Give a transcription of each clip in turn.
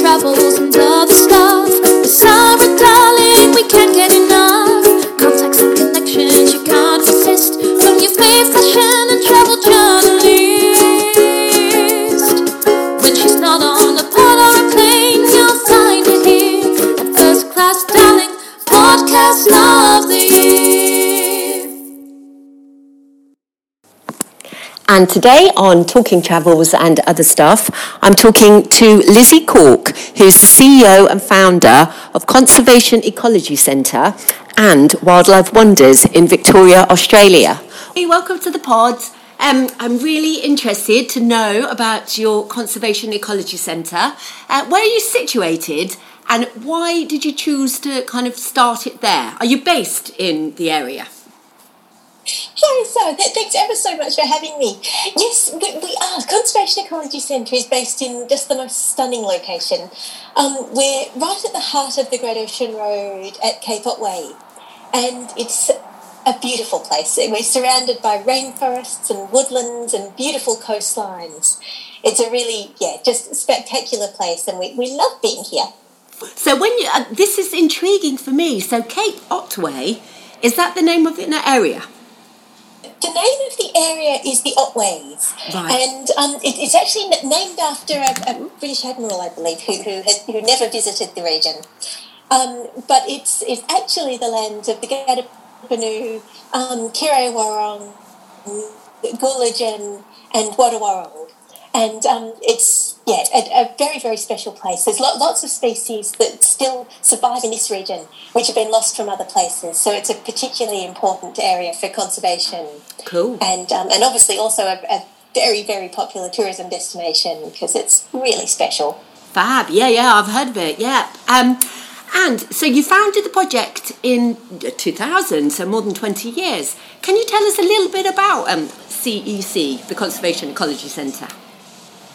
travels and other stuff. And today on Talking Travels and Other Stuff, I'm talking to Lizzie Corke, who's the CEO and founder of Conservation Ecology Centre and Wildlife Wonders in Victoria, Australia. Hey, welcome to the pod. Um, I'm really interested to know about your Conservation Ecology Centre. Uh, where are you situated and why did you choose to kind of start it there? Are you based in the area? Hi, th- thanks ever so much for having me. Yes, we, we are. Conservation Ecology Centre is based in just the most stunning location. Um, we're right at the heart of the Great Ocean Road at Cape Otway, and it's a beautiful place. We're surrounded by rainforests and woodlands and beautiful coastlines. It's a really, yeah, just spectacular place, and we, we love being here. So when you, uh, this is intriguing for me. So Cape Otway, is that the name of an area? The name of the area is the Otways, Right. and um, it, it's actually named after a, a British admiral, I believe, who who, had, who never visited the region. Um, but it's it's actually the land of the Gadubanud, um, Gulidjan, and Wadawurrung. And um, it's yeah a, a very very special place. There's lo- lots of species that still survive in this region, which have been lost from other places. So it's a particularly important area for conservation Cool. and um, and obviously also a, a very very popular tourism destination because it's really special. Fab. Yeah, yeah, I've heard of it. Yeah. Um, and so you founded the project in 2000, so more than 20 years. Can you tell us a little bit about um, CEC, the Conservation Ecology Centre?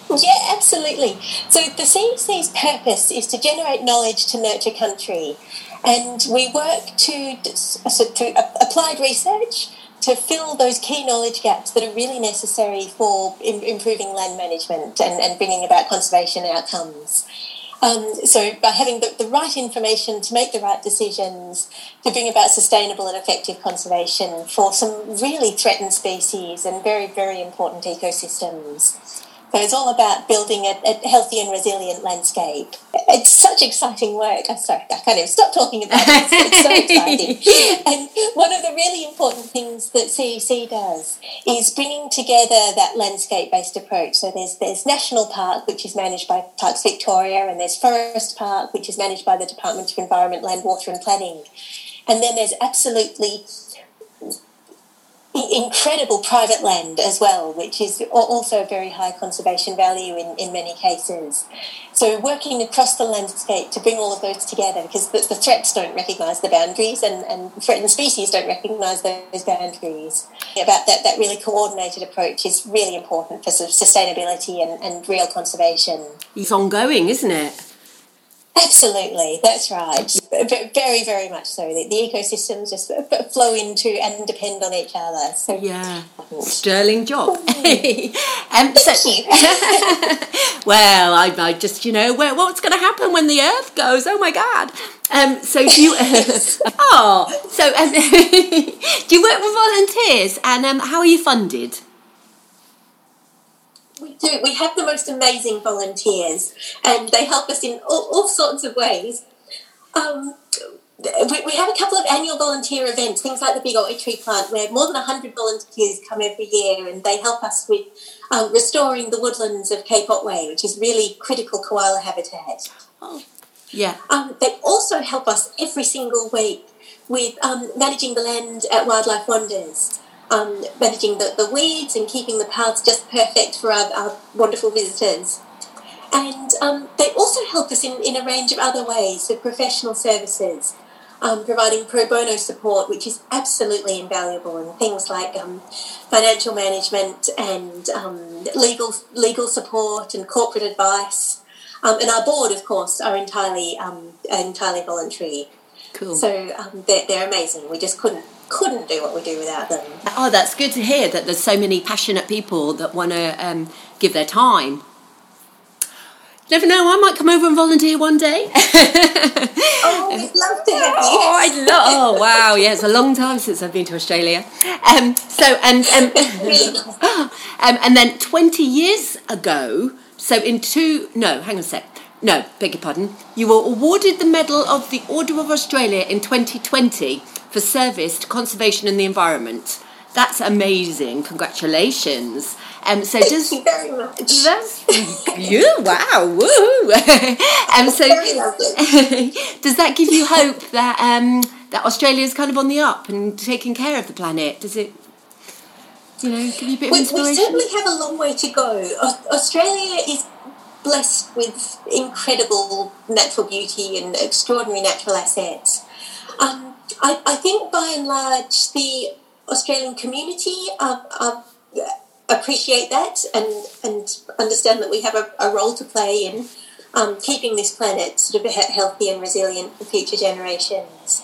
Yeah, absolutely. So the CEC's purpose is to generate knowledge to nurture country, and we work to to applied research to fill those key knowledge gaps that are really necessary for im- improving land management and, and bringing about conservation outcomes. Um, so by having the, the right information to make the right decisions to bring about sustainable and effective conservation for some really threatened species and very, very important ecosystems. So it's all about building a, a healthy and resilient landscape. It's such exciting work. I'm sorry, I can't even stop talking about it. It's so exciting. and one of the really important things that CEC does is bringing together that landscape-based approach. So there's there's National Park, which is managed by Parks Victoria, and there's Forest Park, which is managed by the Department of Environment, Land, Water and Planning. And then there's absolutely incredible private land as well, which is al- also very high conservation value in, in many cases. So working across the landscape to bring all of those together because the, the threats don't recognise the boundaries and, and threatened species don't recognise those boundaries. About that, that really coordinated approach is really important for sort of sustainability and, and real conservation. It's ongoing, isn't it? Absolutely, that's right. Very, very much so. The, the ecosystems just flow into and depend on each other. So Yeah. Sterling job. um, so, you. well, I, I just, you know, where, what's going to happen when the Earth goes? Oh my God. Um, so do you, oh, so um, do you work with volunteers and um, how are you funded? We do. We have the most amazing volunteers, and they help us in all, all sorts of ways. Um, we, we have a couple of annual volunteer events, things like the Big Oi Tree Plant, where more than 100 volunteers come every year and they help us with um, restoring the woodlands of Cape Otway, which is really critical koala habitat. Oh. Yeah. Um, they also help us every single week with um, managing the land at Wildlife Wonders, um, managing the, the weeds and keeping the paths just perfect for our, our wonderful visitors. And um, they also help us in, in a range of other ways with professional services, um, providing pro bono support, which is absolutely invaluable, and things like um, financial management and um, legal legal support and corporate advice. Um, and our board, of course, are entirely um, entirely voluntary. Cool. So um, they're, they're amazing. We just couldn't couldn't do what we do without them. Oh, that's good to hear that there's so many passionate people that want to um, give their time. Never know, I might come over and volunteer one day. oh, we'd love to have you. Oh, I'd love. Oh, wow! Yeah, it's a long time since I've been to Australia. Um, so and um, um, and then twenty years ago. So in two, no, hang on a sec. No, beg your pardon. You were awarded the Medal of the Order of Australia in 2020 for service to conservation and the environment. That's amazing. Congratulations. Um, so Thank does you very much. that's you? Wow! Woo! um, so does that give you hope that um, that Australia is kind of on the up and taking care of the planet? Does it, you know, give you a bit of We, we certainly have a long way to go. Australia is blessed with incredible natural beauty and extraordinary natural assets. Um, I, I think by and large the Australian community um, um, appreciate that and, and understand that we have a, a role to play in um, keeping this planet sort of healthy and resilient for future generations.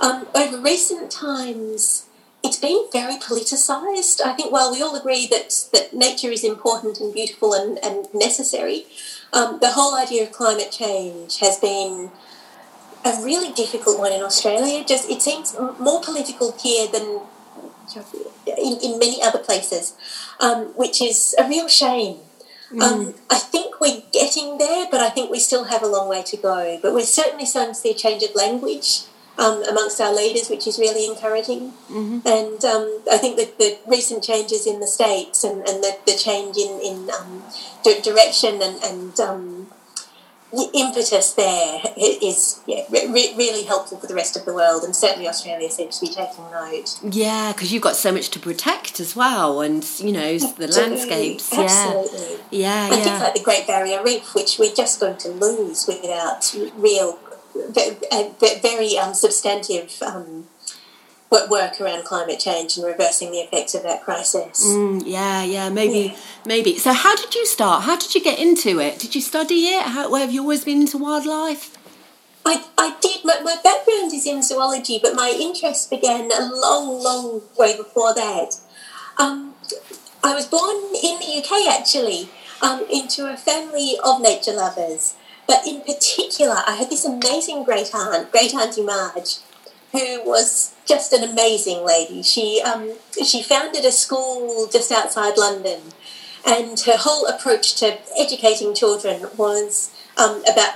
Um, over recent times, it's been very politicised. I think while we all agree that, that nature is important and beautiful and, and necessary, um, the whole idea of climate change has been a really difficult one in Australia. Just it seems more political here than in, in many other places, um, which is a real shame. Um, I think we're getting there, but I think we still have a long way to go. But we're certainly starting to see a change of language um, amongst our leaders, which is really encouraging. And um, I think that the recent changes in the states and, and the, the change in, in um, direction and, and um, impetus there is yeah, re- re- really helpful for the rest of the world. And certainly Australia seems to be taking note. Yeah, because you've got so much to protect as well, and you know the Absolutely, landscapes. Absolutely. Yeah, I yeah, think yeah. like the Great Barrier Reef, which we're just going to lose without real, ve- uh, very um, substantive um, work around climate change and reversing the effects of that crisis. Mm, yeah, yeah, maybe, Yeah. maybe. So, how did you start? How did you get into it? Did you study it? How, have you always been into wildlife? I, I did. My, my background is in zoology, but my interest began a long, long way before that. Um, I was born in the UK actually, um, into a family of nature lovers. But in particular, I had this amazing great aunt, great auntie Marge, who was just an amazing lady. She um, she founded a school just outside London, and her whole approach to educating children was um, about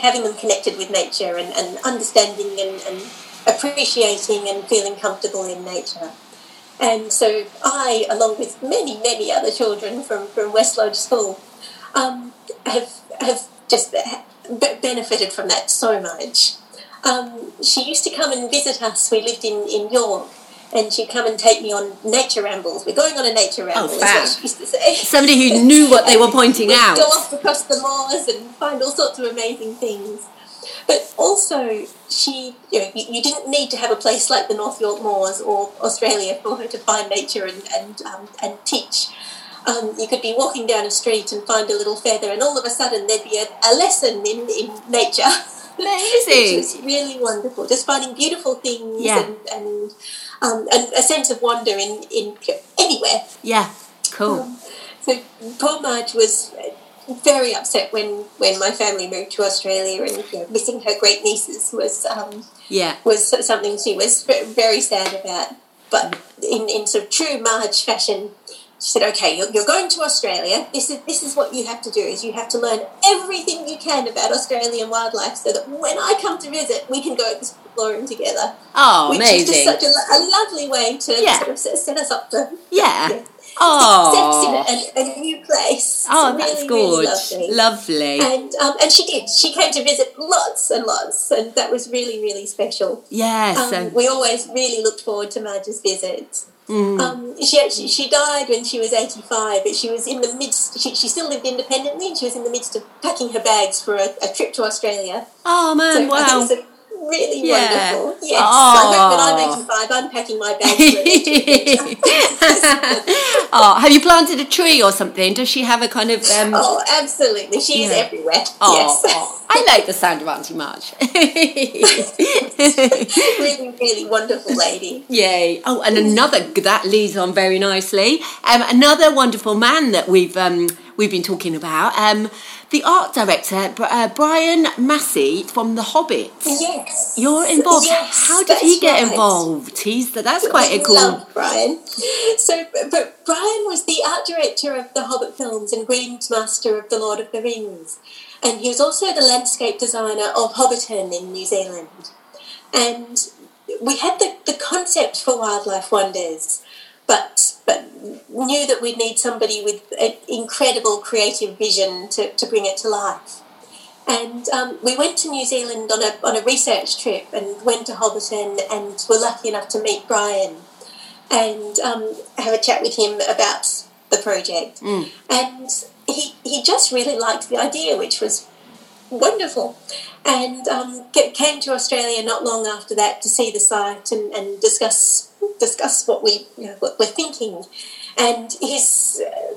having them connected with nature and, and understanding and, and appreciating and feeling comfortable in nature. And so I, along with many, many other children from, from West Lodge School, um, have, have just benefited from that so much. Um, she used to come and visit us. We lived in, in York. And she'd come and take me on nature rambles. We're going on a nature ramble, is fab. what she used to say. Somebody who knew what they were pointing out. Go off across the moors and find all sorts of amazing things. But also, she, you know, you, you didn't need to have a place like the North York Moors or Australia for her to find nature and and um, and teach. Um, you could be walking down a street and find a little feather, and all of a sudden there'd be a, a lesson in, in nature. Which Amazing. is really wonderful. Just finding beautiful things Yeah. and and, um, and a sense of wonder in, in anywhere. Yeah, cool. Um, so poor Marge was very upset when, when my family moved to Australia, and you know, missing her great nieces was um, Yeah, was something she was very sad about. But in, in sort of true Marge fashion, she said, "Okay, you're, you're going to Australia. This is this is what you have to do. Is you have to learn everything you can about Australian wildlife, so that when I come to visit, we can go exploring together." Oh, which is just amazing. such a, a lovely way to Yeah. sort of set, us up to Yeah. yeah. Oh, steps in a, a new place. oh, that's really, really lovely. Lovely. And um, and she did. She came to visit lots and lots, and that was really really special. Yeah, Um, we always really looked forward to Marge's visit. Mm, Um, she actually she died when she was eighty five, but she was in the midst. She, she still lived independently, and she was in the midst of packing her bags for a, a trip to Australia. oh man, So wow. think it's a really Yeah. wonderful. Yes, Oh. I when I'm eighty five, I'm packing my bags. Oh, have you planted a tree or something? Does she have a kind of um, Oh, absolutely. She is Yeah. everywhere. Oh, yes. oh, I like the sound of Auntie Marge. really, really wonderful lady. Yay! Oh, and another that leads on very nicely. Um, another wonderful man that we've um, we've been talking about. Um, the art director, uh, Brian Massey from The Hobbit. Yes. You're involved. Yes, How did he get right. involved? He's that's quite a cool. Brian. So, but Brian was the art director of the Hobbit films and Greensmaster of the Lord of the Rings, and he was also the landscape designer of Hobbiton in New Zealand. And we had the, the concept for Wildlife Wonders, but but knew that we'd need somebody with an incredible creative vision to, to bring it to life. And um, we went to New Zealand on a, on a research trip and went to Hobbiton and were lucky enough to meet Brian and um, have a chat with him about the project. And he, he just really liked the idea, which was wonderful. And um, ca- came to Australia not long after that to see the site and, and discuss discuss what we you know, what we're thinking. And he's uh,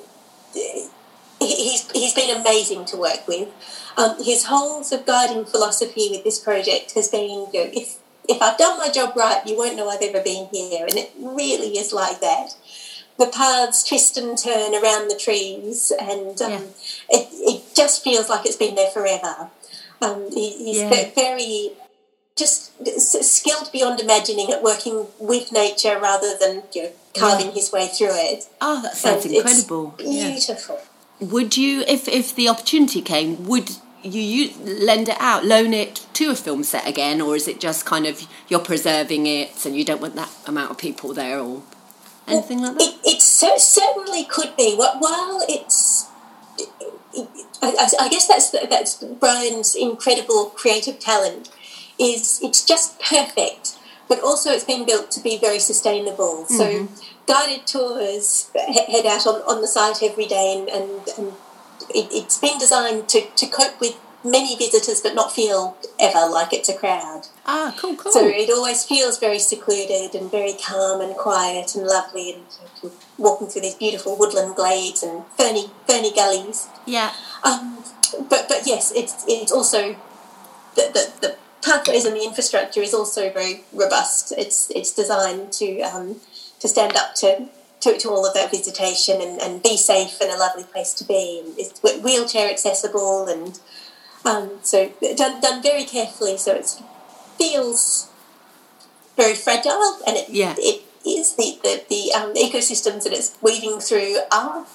he- he's he's been amazing to work with. Um, his whole sort of guiding philosophy with this project has been, you know, if if I've done my job right, you won't know I've ever been here, and it really is like that. The paths twist and turn around the trees, and um, Yeah. it, it just feels like it's been there forever. Um, he, he's Yeah. very just skilled beyond imagining at working with nature rather than you know, carving his way through it. Oh, that sounds And incredible. Yeah. Beautiful. Would you, if if the opportunity came, would you, you lend it out, loan it to a film set again, or is it just kind of you're preserving it and you don't want that amount of people there, or anything like that? It, it cer- certainly could be. Wh- While it's, I, I- guess that's that's Brian's incredible creative talent. Is it's just perfect, but also it's been built to be very sustainable. So mm-hmm. guided tours head out on, on the site every day, and, and, and it, it's been designed to, to cope with many visitors, but not feel ever like it's a crowd. Ah, cool, cool. So it always feels very secluded and very calm and quiet and lovely, and walking through these beautiful woodland glades and ferny ferny gullies. yeah. Um, but but yes, it's it's also the, the, the pathways and the infrastructure is also very robust. It's it's designed to um, to stand up to. To, to all of that visitation and, and be safe and a lovely place to be. And it's wheelchair accessible and um, so done, done very carefully. So it feels very fragile, and it Yeah. it is the the, the um, ecosystems that it's weaving through are,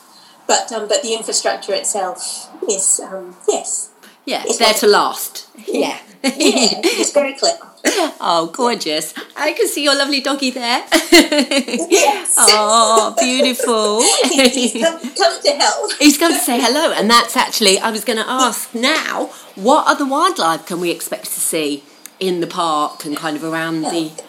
but um, but the infrastructure itself is um, yes, Yeah, It's there to last. Yeah. yeah, it's very clever. oh, gorgeous. I can see your lovely doggy there. Oh, yes. oh, beautiful. He's come, come to help. He's going to say hello, and that's actually, I was going to ask now, what other wildlife can we expect to see in the park and kind of around the. Oh.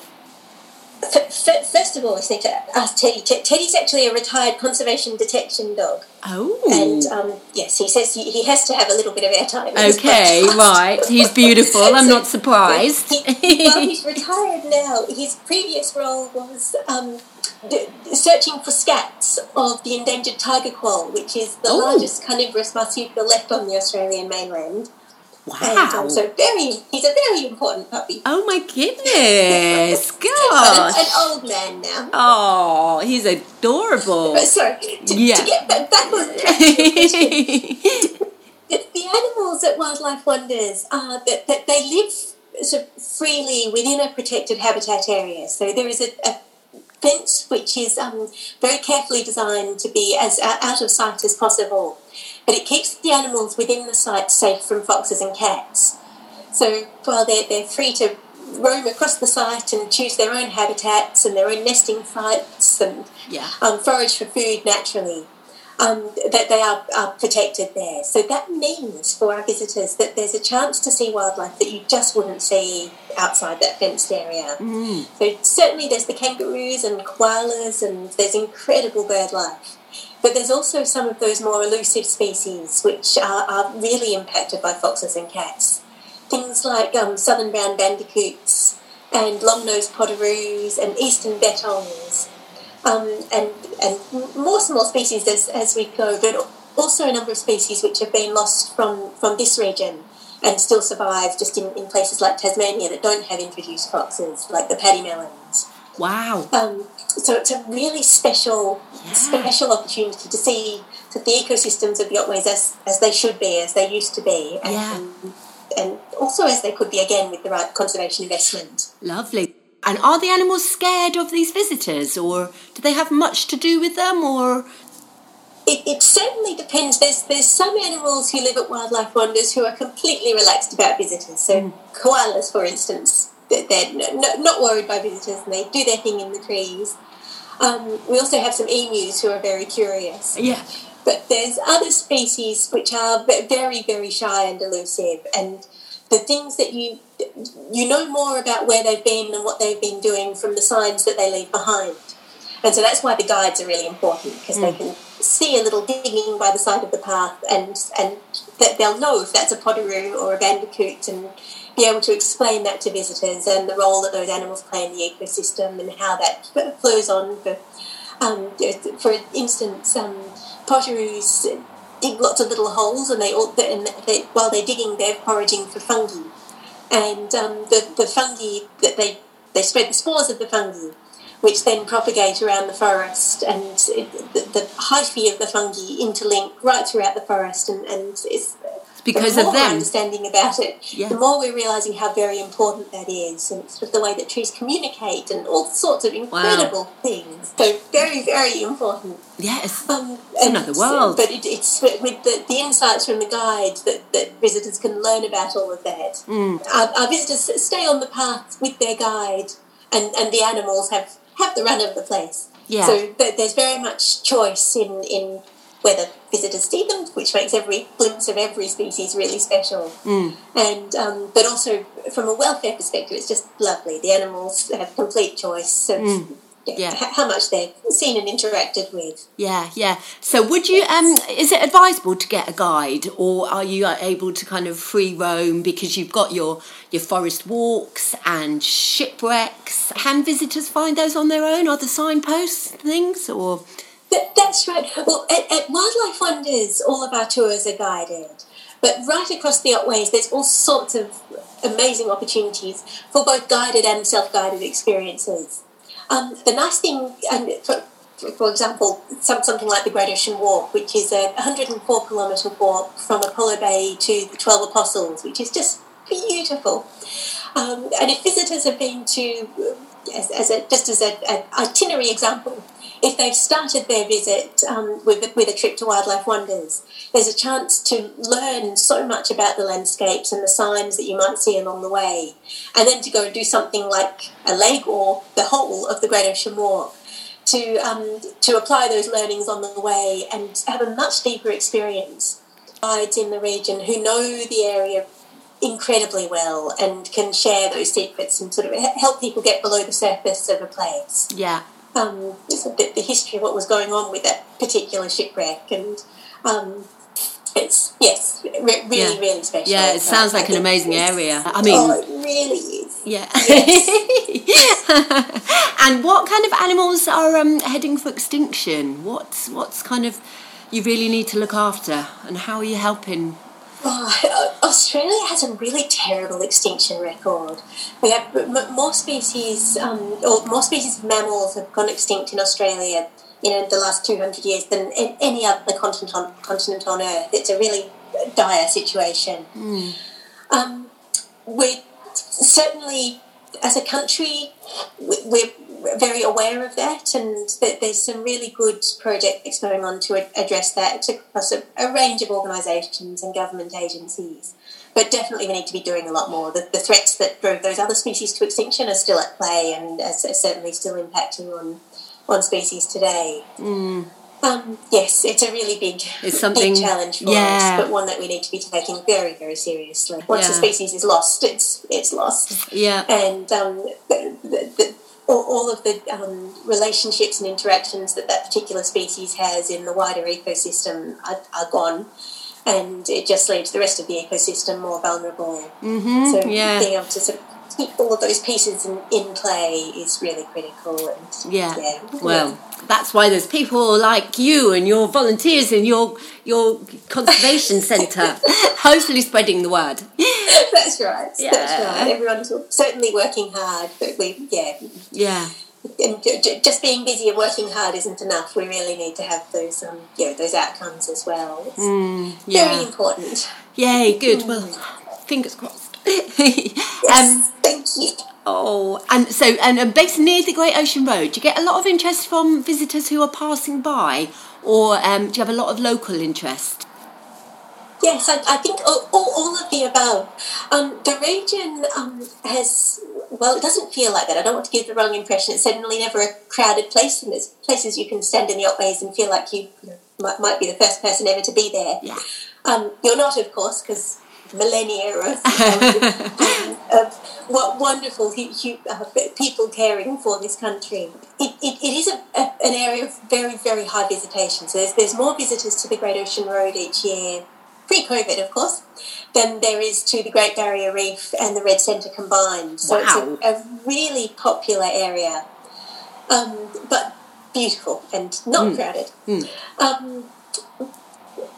F- f- first of all, I need to ask Teddy. Teddy's actually a retired conservation detection dog, Oh. and um, yes, he says he, he has to have a little bit of airtime. Okay, right. He's beautiful. I'm So, not surprised. He, well, he's retired now. His previous role was um, d- searching for scats of the endangered tiger quoll, which is the Oh. largest carnivorous marsupial left on the Australian mainland. Wow. so very, he's a very important puppy. Oh my goodness. But an, an old man now. Oh, he's adorable. But sorry, to, Yeah. to get back, back on track to your question, the, the animals at Wildlife Wonders are that, that they live sort of freely within a protected habitat area. So there is a, a fence which is um, very carefully designed to be as uh, out of sight as possible, but it keeps the animals within the site safe from foxes and cats. So while they're, they're free to roam across the site and choose their own habitats and their own nesting sites and yeah. um, forage for food naturally, um, that they are, are protected there. So that means for our visitors that there's a chance to see wildlife that you just wouldn't see outside that fenced area. So certainly there's the kangaroos and koalas and there's incredible bird life. But there's also some of those more elusive species which are, are really impacted by foxes and cats. Things like um, southern brown bandicoots and long-nosed potoroos and eastern bettongs um, and and more small species as, as we go, but also a number of species which have been lost from, from this region and still survive just in, in places like Tasmania that don't have introduced foxes, like the pademelons. Wow. Um, so it's a really special, Yeah. special opportunity to see that the ecosystems of the Otways as, as they should be, as they used to be, and, Yeah. and also as they could be again with the right conservation investment. Lovely. And are the animals scared of these visitors, or do they have much to do with them, or It, it certainly depends. There's there's some animals who live at Wildlife Wonders who are completely relaxed about visitors. So koalas, for instance, they're, they're n- n- not worried by visitors and they do their thing in the trees. Um, we also have some emus who are very curious. yeah? But there's other species which are very, very shy and elusive, and the things that you you know more about where they've been and what they've been doing from the signs that they leave behind. And so that's why the guides are really important because they can see a little digging by the side of the path, and and that they'll know if that's a potoroo or a bandicoot, and be able to explain that to visitors and the role that those animals play in the ecosystem and how that flows on for um, for instance, um, potoroos dig lots of little holes, and they all they, while they're digging, they're foraging for fungi, and um, the the fungi that they they spread the spores of the fungi, which then propagate around the forest, and the, the hyphae of the fungi interlink right throughout the forest, and and it's because the of more them. understanding about it, Yeah. the more we're realizing how very important that is, and sort of the way that trees communicate, and all sorts of incredible things. So very, very important. Yes. Um, It's another world. But it, it's with with the, the insights from the guide that, that visitors can learn about all of that. Mm. Our, our visitors stay on the path with their guide, and, and the animals have, have the run of the place. Yeah. So there's very much choice in, in whether visitors see them, which makes every glimpse of every species really special. Mm. And um, but also from a welfare perspective, it's just lovely. The animals have complete choice of Mm. Yeah. h- how much they're seen and interacted with. Yeah, yeah. So, would you? Um, is it advisable to get a guide, or are you uh, able to kind of free roam because you've got your your forest walks and shipwrecks? Can visitors find those on their own? Are the signposts things, or That, that's right. Well, at, at Wildlife Wonders, all of our tours are guided. But right across the Otways, there's all sorts of amazing opportunities for both guided and self-guided experiences. Um, the nice thing, and for, for, example, some, something like the Great Ocean Walk, which is a 104 kilometre walk from Apollo Bay to the Twelve Apostles, which is just beautiful. Um, and if visitors have been to, as, as a, just as an itinerary example, if they've started their visit um, with, a- with a trip to Wildlife Wonders, there's a chance to learn so much about the landscapes and the signs that you might see along the way, and then to go and do something like a leg or the whole of the Great Ocean Walk. To, um, to apply those learnings on the way and have a much deeper experience. Guides in the region who know the area incredibly well and can share those secrets and sort of help people get below the surface of a place. yeah, Um, the, the history of what was going on with that particular shipwreck, and um, it's yes, re- really, Yeah. really special. yeah? It sounds like an amazing area. I mean, oh, it really is. yeah. and what kind of animals are um, heading for extinction? What's what's kind of you really need to look after, and how are you helping? Oh, Australia has a really terrible extinction record. We have m- more species, um, or more species of mammals have gone extinct in Australia in the last 200 years than in any other continent on, continent on Earth. It's a really dire situation. Um, we're certainly, as a country, we're very aware of that, and that there's some really good projects going on to address that across a, a range of organisations and government agencies. But definitely, we need to be doing a lot more. The, the threats that drove those other species to extinction are still at play, and are cer- certainly still impacting on on species today. Um, yes, it's a really big, It's something- big challenge for yeah. us, but one that we need to be taking very, very seriously. Once a species is lost, it's it's lost Yeah, and um, the, the, all, all of the um, relationships and interactions that that particular species has in the wider ecosystem are, are gone, and it just leaves the rest of the ecosystem more vulnerable. mm-hmm. So yeah. being able to sort of keep all of those pieces in, in play is really critical. And Yeah. yeah, Well, that's why there's people like you and your volunteers in your your conservation centre, hopefully spreading the word. that's right. Yeah. That's right. Everyone's certainly working hard, but we yeah Yeah. and ju- ju- just being busy and working hard isn't enough. We really need to have those, um, you know, those outcomes as well. It's Mm, very important. Yay, good. Well, fingers crossed. Yes, um, oh, and so, and based near the Great Ocean Road, do you get a lot of interest from visitors who are passing by, or um, do you have a lot of local interest? Yes, I, I think all, all, all of the above. Um, the region um, has, well, it doesn't feel like that. I don't want to give the wrong impression. It's certainly never a crowded place, and there's places you can stand in the Otways and feel like you, you might, might be the first person ever to be there. Yeah. Um, you're not, of course, because millennia of, um, of what wonderful uh, people caring for this country. It, it, it is a, a, an area of very, very high visitation. So there's, there's more visitors to the Great Ocean Road each year, pre-COVID, of course, than there is to the Great Barrier Reef and the Red Centre combined. So Wow. it's a, a really popular area, um, but beautiful and not crowded. Um,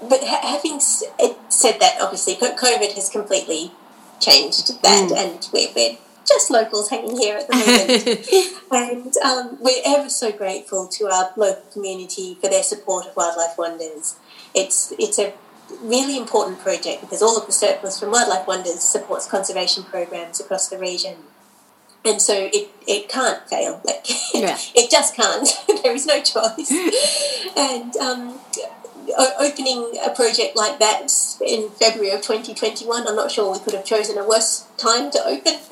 but ha- having s- said that, obviously, COVID has completely changed that, and we're, we're just locals hanging here at the moment. and um, we're ever so grateful to our local community for their support of Wildlife Wonders. It's it's a really important project because all of the surplus from Wildlife Wonders supports conservation programs across the region. And so it, it can't fail. Like Yeah. it just can't. there is no choice. and um, opening a project like that in February of 2021, I'm not sure we could have chosen a worse time to open.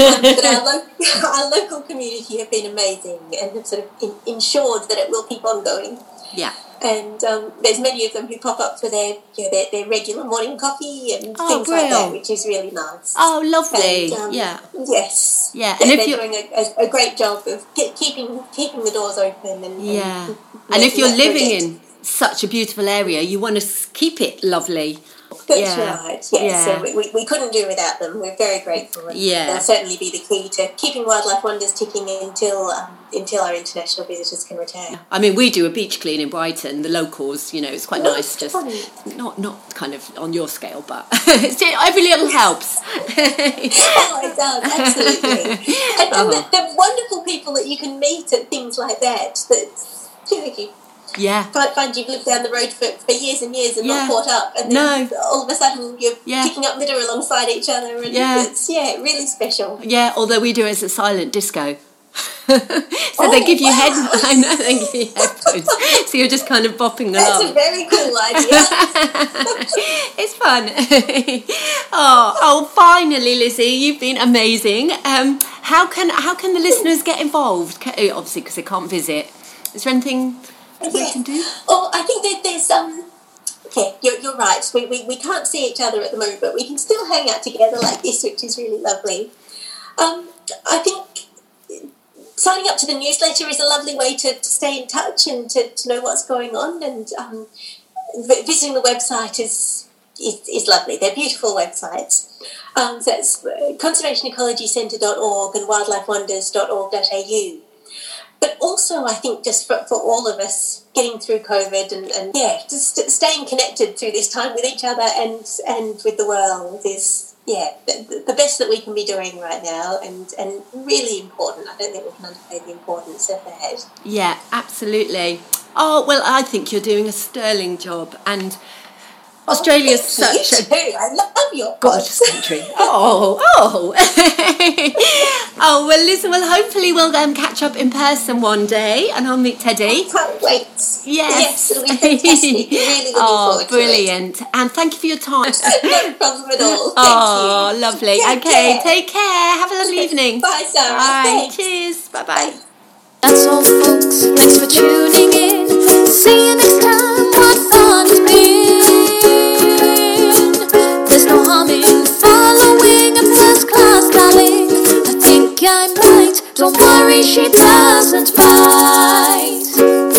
Um, but our, lo- our local community have been amazing and have sort of in- ensured that it will keep on going. Yeah. And um, there's many of them who pop up for their you know, their, their regular morning coffee and Oh, things like that, which is really nice. Oh, lovely. And, um, yeah. Yes. Yeah, They're, and if you're doing a, a, great job of ke- keeping keeping the doors open and Yeah. and, And if you're living project. in such a beautiful area, you want to keep it lovely. That's Yeah. right. Yes. Yeah. So we, we, we couldn't do without them. We're very grateful. And Yeah. They'll certainly be the key to keeping wildlife wonders ticking until um, until our international visitors can return. I mean, we do a beach clean in Brighton. The locals, you know, it's quite Oh, nice. Just fun. not not kind of on your scale, but it's, every little helps. Oh, it does, absolutely. And, and the, the wonderful people that you can meet at things like that, that you yeah. find, find you've lived down the road for, for years and years and Yeah. not caught up, and then No. all of a sudden you're Yeah. picking up litter alongside each other, and Yeah. it's yeah, really special. Yeah, although we do it as a silent disco. so they Oh, give you head. I know they give you headphones, so you're just kind of bopping That's a very cool idea. it's fun. oh, oh! Finally, Lizzie, you've been amazing. Um, how can how can the listeners get involved? Obviously, because they can't visit. Is there anything they Yeah. can do? Oh, I think that there's um. Okay, you're, you're right. We, we, we can't see each other at the moment, but we can still hang out together like this, which is really lovely. Um, I think signing up to the newsletter is a lovely way to, to stay in touch and to, to know what's going on. And um, visiting the website is, is, is lovely. They're beautiful websites. Um, so it's uh, conservationecologycentre.org and wildlifewonders.org.au but also I think just for, for all of us getting through COVID and, and yeah, just staying connected through this time with each other and and with the world is yeah the, the best that we can be doing right now and and really important. I don't think we can underplay the importance of that. Yeah, absolutely. Oh well, I think you're doing a sterling job, and oh, Australia's Thank you, such a. I love your gorgeous country. Oh, oh. oh, well, listen, well, hopefully we'll um, catch up in person one day and I'll meet Teddy. Can't wait. Yes. Yes, it'll be fantastic. Really oh, forward to brilliant. And thank you for your time. No problem at all. Thank oh, you. lovely. Take okay, care. take care. Have a lovely evening. Bye, Sarah. Bye. Thanks. Cheers. Bye bye. That's all, folks. Thanks for tuning in. See you next time. What fun humming, following a first class darling. I think I'm right. Don't worry, she doesn't fight.